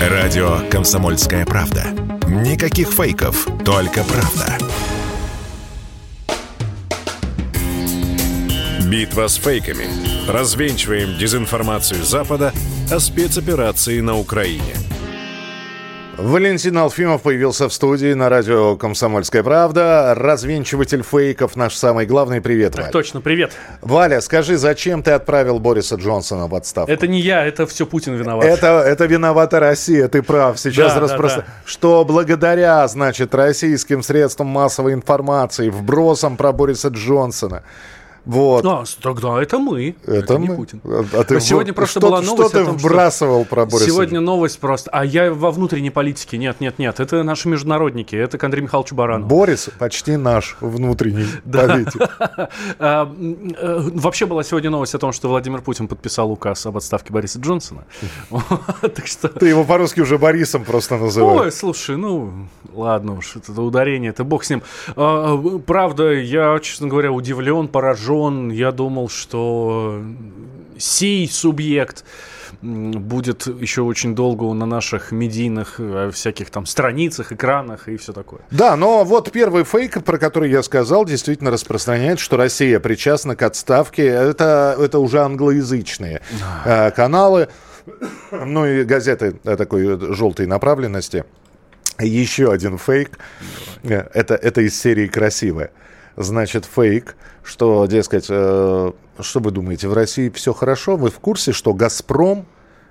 Радио «Комсомольская правда». Никаких фейков, только правда. Битва с фейками. Развенчиваем дезинформацию Запада о спецоперации на Украине – Валентин Алфимов появился в студии на радио «Комсомольская правда». Развенчиватель фейков, наш самый главный. Привет, так Валя. точно, привет. Валя, скажи, зачем ты отправил Бориса Джонсона в отставку? Это не я, это все Путин виноват. Это, это виновата Россия, ты прав. Сейчас да, распростр... да, да. Что благодаря, значит, российским средствам массовой информации, вбросам про Бориса Джонсона, вот. А, тогда это мы. Это, это мы. не Путин. А, а ты сегодня в... просто что, была новость. Что ты том, вбрасывал про Бориса? Сегодня новость просто. А я во внутренней политике. Нет, нет, нет. Это наши международники. Это к Андрею Михайловичу Барану. Борис почти наш внутренний политик. А, э, вообще была сегодня новость о том, что Владимир Путин подписал указ об отставке Бориса Джонсона. Так что... Ты его по-русски уже Борисом просто называешь. Ой, слушай, ну, ладно уж, это ударение, это бог с ним. А, правда, я, честно говоря, удивлен, поражен поражен. Я думал, что сей субъект будет еще очень долго на наших медийных э, всяких там страницах, экранах и все такое. Да, но вот первый фейк, про который я сказал, действительно распространяет, что Россия причастна к отставке. Это, это уже англоязычные э, каналы, ну и газеты э, такой желтой направленности. Еще один фейк. Э, это, это из серии «Красивая» значит, фейк, что, дескать, э, что вы думаете, в России все хорошо? Вы в курсе, что «Газпром»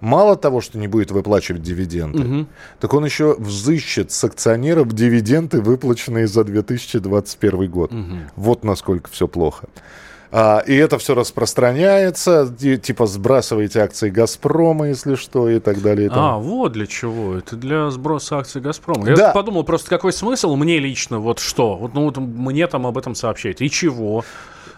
мало того, что не будет выплачивать дивиденды, угу. так он еще взыщет с акционеров дивиденды, выплаченные за 2021 год. Угу. Вот насколько все плохо. А, и это все распространяется, типа сбрасываете акции Газпрома, если что, и так далее. И а, вот для чего. Это для сброса акций Газпрома. Я да. подумал, просто какой смысл мне лично, вот что? Вот, ну, вот мне там об этом сообщать. И чего?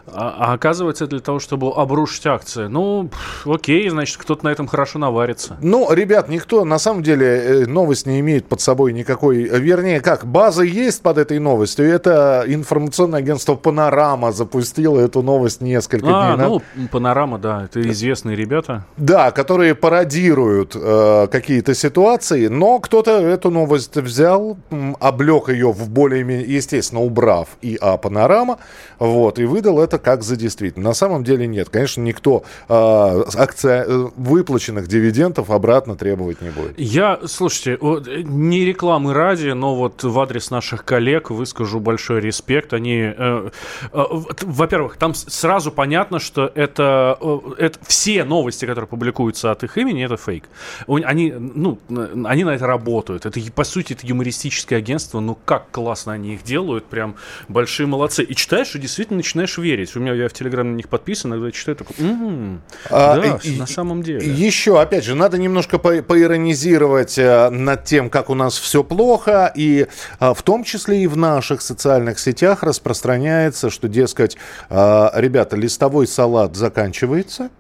А, а оказывается, для того, чтобы обрушить акции. Ну, окей, значит, кто-то на этом хорошо наварится. Ну, ребят, никто, на самом деле, э, новость не имеет под собой никакой... Э, вернее, как, база есть под этой новостью. Это информационное агентство «Панорама» запустило эту новость несколько а, дней. ну, «Панорама», да, это известные ребята. Да, которые пародируют э, какие-то ситуации, но кто-то эту новость взял, облег ее в более-менее, естественно, убрав и «А Панорама», вот, и выдал это как за действительно. На самом деле нет. Конечно, никто э, акция, выплаченных дивидендов обратно требовать не будет. Я, слушайте, не рекламы ради, но вот в адрес наших коллег выскажу большой респект. Они, э, э, во-первых, там сразу понятно, что это, э, это все новости, которые публикуются от их имени, это фейк. Они, ну, они на это работают. Это, по сути, это юмористическое агентство. Ну, как классно они их делают. Прям большие молодцы. И читаешь, и действительно начинаешь верить верить. У меня я в Телеграме на них подписан, иногда читаю такой, м-м, а, да, и, на самом деле. Еще, опять же, надо немножко по поиронизировать э, над тем, как у нас все плохо, и а, в том числе и в наших социальных сетях распространяется, что, дескать, а, ребята, листовой салат заканчивается,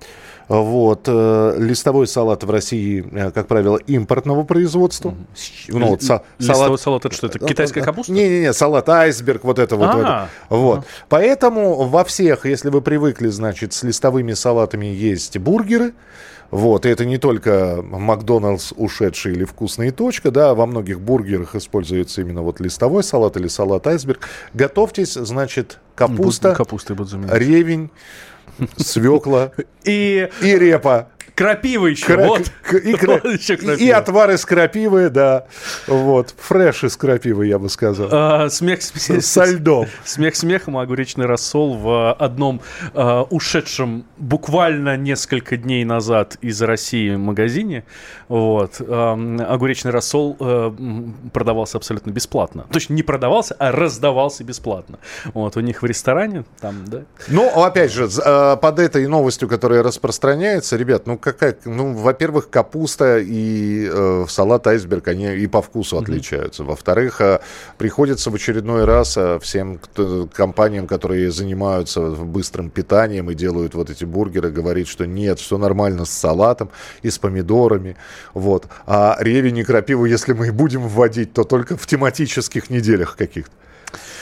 вот. Э, листовой салат в России, э, как правило, импортного производства. Mm-hmm. Ну, вот, са- Листовой салат это что? Это китайская капуста? Не-не-не, салат айсберг, вот это вот. А-а-а. вот. Uh-huh. Поэтому во всех, если вы привыкли, значит, с листовыми салатами есть бургеры, вот, и это не только Макдоналдс ушедший или вкусная точка, да, во многих бургерах используется именно вот листовой салат или салат айсберг. Готовьтесь, значит, капуста, Капуста ревень, свекла и, и репа. Крапива еще, Кра- вот. И, кра- вот еще и отвар из крапивы, да. Вот. Фреш из крапивы, я бы сказал. А, смех смех. Со льдом. Смех смехом, огуречный рассол в одном а, ушедшем буквально несколько дней назад из России магазине. Вот. А, огуречный рассол а, продавался абсолютно бесплатно. Точно не продавался, а раздавался бесплатно. Вот. У них в ресторане там, да. Ну, опять же, а, под этой новостью, которая распространяется, ребят, ну, какая, ну, во-первых, капуста и э, салат айсберг, они и по вкусу mm-hmm. отличаются. Во-вторых, э, приходится в очередной раз э, всем кто, компаниям, которые занимаются быстрым питанием и делают вот эти бургеры, говорить, что нет, все нормально с салатом и с помидорами. Вот. А ревень и крапиву, если мы и будем вводить, то только в тематических неделях каких-то.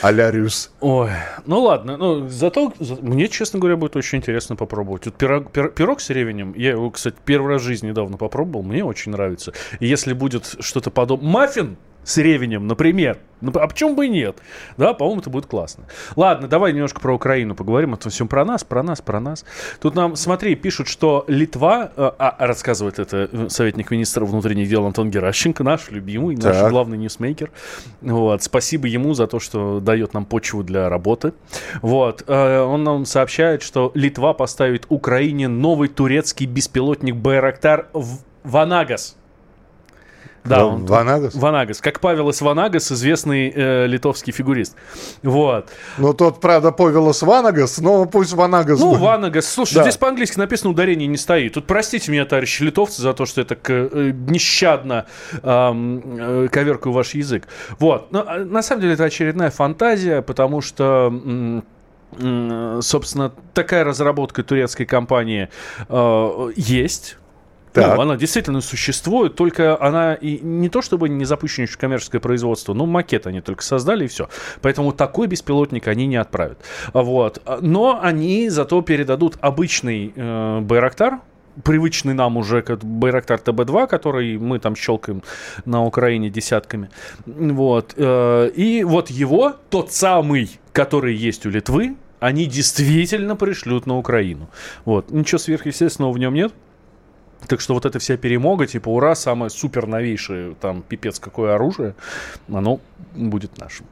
А-ля Рюс. Ой, ну ладно, ну зато за- мне, честно говоря, будет очень интересно попробовать. Вот пирог, пир- пирог с ревенем, я его, кстати, первый раз в жизни недавно попробовал, мне очень нравится. И если будет что-то подобное... Маффин с ревенем, например. Ну, а почему бы и нет? Да, по-моему, это будет классно. Ладно, давай немножко про Украину поговорим. Это все про нас, про нас, про нас. Тут нам, смотри, пишут, что Литва, э, а, рассказывает это э, советник министра внутренних дел Антон Геращенко, наш любимый, наш Так. главный ньюсмейкер. Вот, спасибо ему за то, что дает нам почву для работы. Вот, э, он нам сообщает, что Литва поставит Украине новый турецкий беспилотник Байрактар в Ванагас. Да, он- Ванагас? Ванагас. Как Павел из Ванагас, известный э, литовский фигурист. Вот. Ну, тот, правда, Повелос Ванагас, но пусть Ванагас Ну, будет. Ванагас. Слушай, Да. здесь по-английски написано ударение не стоит. Тут простите меня, товарищи литовцы, за то, что я так э, э, нещадно ам, э, коверкаю ваш язык. Вот. Но, а, на самом деле это очередная фантазия, потому что... м, Собственно, такая разработка турецкой компании э, есть. Так. Ну, она действительно существует, только она и не то чтобы не запущена еще коммерческое производство, но макет они только создали и все. Поэтому такой беспилотник они не отправят. Вот. Но они зато передадут обычный э, Байрактар, привычный нам уже как Байрактар ТБ-2, который мы там щелкаем на Украине десятками. Вот. Э, И вот его, тот самый, который есть у Литвы, они действительно пришлют на Украину. Вот. Ничего сверхъестественного в нем нет. Так что вот эта вся перемога, типа, ура, самое супер новейшее, там, пипец, какое оружие, оно будет нашим.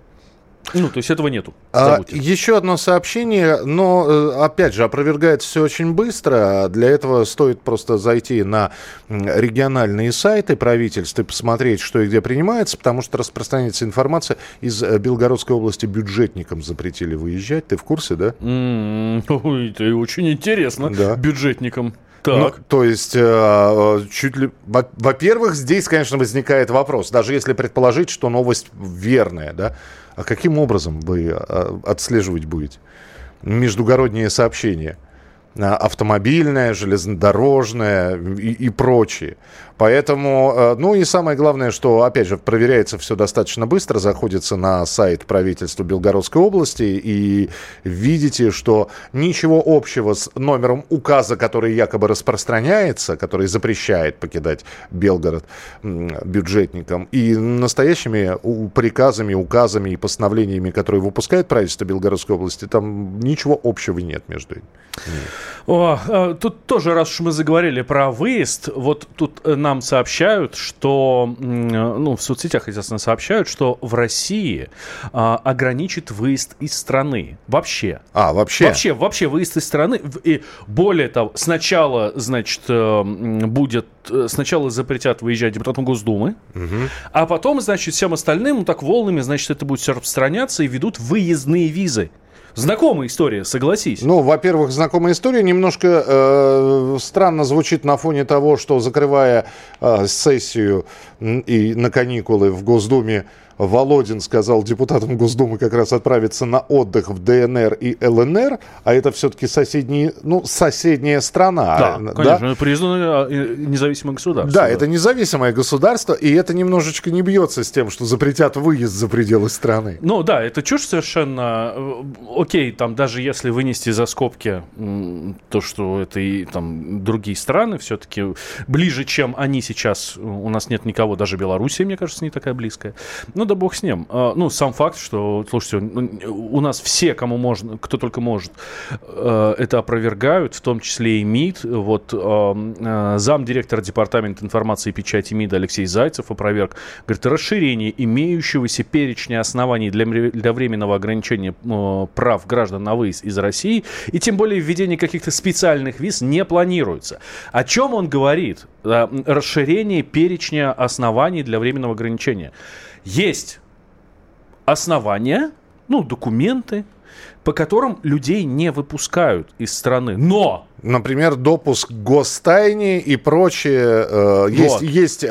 Ну, то есть этого нету. А, еще одно сообщение, но, э, опять же, опровергает все очень быстро. Для этого стоит просто зайти на региональные сайты правительств и посмотреть, что и где принимается, потому что распространяется информация из э, Белгородской области бюджетникам запретили выезжать. Ты в курсе, да? Ой, это очень интересно. Да. Бюджетникам. Ну, Так. то есть, э, э, чуть ли... во- Во-первых, здесь, конечно, возникает вопрос, даже если предположить, что новость верная, да, а каким образом вы э, отслеживать будете междугородние сообщения? А, Автомобильное, железнодорожное и, и прочие. Поэтому, э, ну и самое главное, что, опять же, проверяется все достаточно быстро, заходится на сайт правительства Белгородской области и видите, что ничего общего с номером указа, который якобы распространяется, который запрещает покидать Белгород бюджетникам, и настоящими приказами, указами и постановлениями, которые выпускает правительство Белгородской области, там ничего общего нет между ними. О, э, тут тоже, раз уж мы заговорили про выезд, вот тут э, нам сообщают, что, ну, в соцсетях, естественно, сообщают, что в России а, ограничит выезд из страны. Вообще. А, вообще? Вообще, вообще выезд из страны. И более того, сначала, значит, э, будет, э, сначала запретят выезжать депутатам Госдумы, а потом, значит, всем остальным, ну, так волнами, значит, это будет все распространяться и ведут выездные визы. Знакомая история, согласись. Ну, во-первых, знакомая история немножко э, странно звучит на фоне того, что закрывая э, сессию и на каникулы в Госдуме, Володин сказал депутатам Госдумы как раз отправиться на отдых в ДНР и ЛНР, а это все-таки соседние, ну, соседняя страна. Да, э, конечно, признанное э, независимое государство. Да, это независимое государство, и это немножечко не бьется с тем, что запретят выезд за пределы страны. Ну да, это чушь совершенно. Окей, там даже если вынести за скобки то, что это и там другие страны, все-таки ближе, чем они сейчас, у нас нет никого, даже Белоруссия, мне кажется, не такая близкая. Ну да бог с ним. А, Ну, сам факт, что, слушайте, ну, у нас все, кому можно, кто только может, э, это опровергают, в том числе и МИД. Вот э, замдиректора департамента информации и печати МИДа Алексей Зайцев опроверг. Говорит, расширение имеющегося перечня оснований для, для временного ограничения прав граждан на выезд из России и тем более введение каких-то специальных виз не планируется. О чем он говорит? Расширение перечня оснований для временного ограничения. Есть основания, ну, документы, по которым людей не выпускают из страны. Но например, допуск к гостайне и прочее. Э, есть Вот. есть э,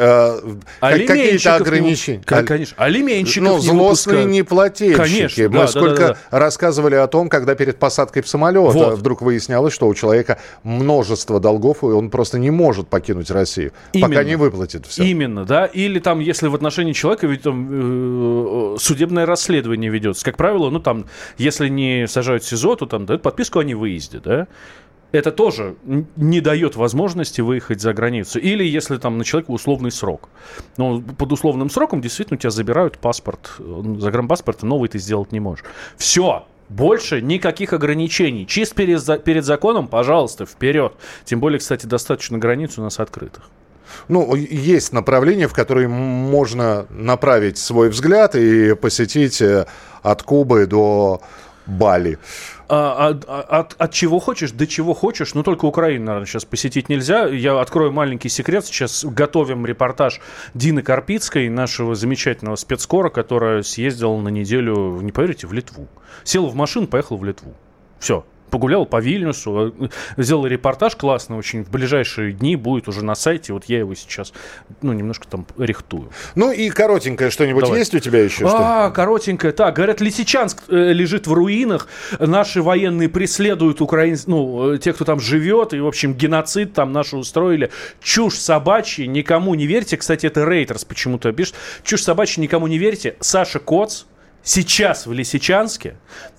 какие-то Алименщиков не ограничения. Кон- Конечно. Алименщиков Ну, не злостные выпускают. неплательщики. Конечно, Мы да, да, сколько да, да. рассказывали о том, когда перед посадкой в самолет Вот. вдруг выяснялось, что у человека множество долгов, и он просто не может покинуть Россию, пока Именно. не выплатит все. Именно, да. Или там, если в отношении человека ведь там э, судебное расследование ведется. Как правило, ну там, если не сажают в СИЗО, то там дают подписку о невыезде, да. Это тоже не дает возможности выехать за границу. Или если там на человека условный срок. Но под условным сроком действительно у тебя забирают паспорт, э, загранпаспорт, и новый ты сделать не можешь. Все. Больше никаких ограничений. Чист перед, перед законом, пожалуйста, вперед. Тем более, кстати, достаточно границ у нас открытых. Ну, есть направления, в которые можно направить свой взгляд и посетить э, от Кубы до Бали. А, от, от- от чего хочешь, до чего хочешь, но только Украину, наверное, сейчас посетить нельзя. Я открою маленький секрет. Сейчас готовим репортаж Дины Карпицкой, нашего замечательного спецкора, которая съездила на неделю, не поверите, в Литву. Села в машину, поехала в Литву. Все. Погулял по Вильнюсу, э, сделал репортаж классный очень. В ближайшие дни будет уже на сайте. Вот я его сейчас, ну, немножко там рихтую. Ну и коротенькое что-нибудь Давай. есть у тебя еще? что? А, коротенькая. Так, говорят, Лисичанск э, лежит в руинах. Наши военные преследуют украинцев, ну, э, тех, кто там живет. И, в общем, геноцид там наши устроили. Чушь собачья, никому не верьте. Кстати, это Рейтерс почему-то пишет. Чушь собачья, никому не верьте. Саша Коц сейчас в Лисичанске.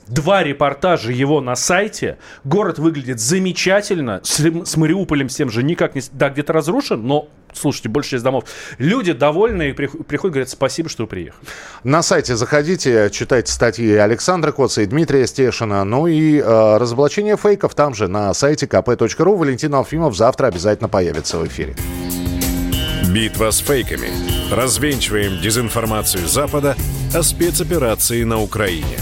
Два репортажа его на сайте. Город выглядит замечательно. С, с Мариуполем с тем же никак не... Да, где-то разрушен, но, слушайте, большая часть домов. Люди довольны и прих- приходят, говорят, спасибо, что вы приехали. На сайте заходите, читайте статьи Александра Коца и Дмитрия Стешина. Ну и э, разоблачение фейков там же на сайте kp.ru. Валентин Алфимов завтра обязательно появится в эфире. Битва с фейками. Развенчиваем дезинформацию Запада о спецоперации на Украине.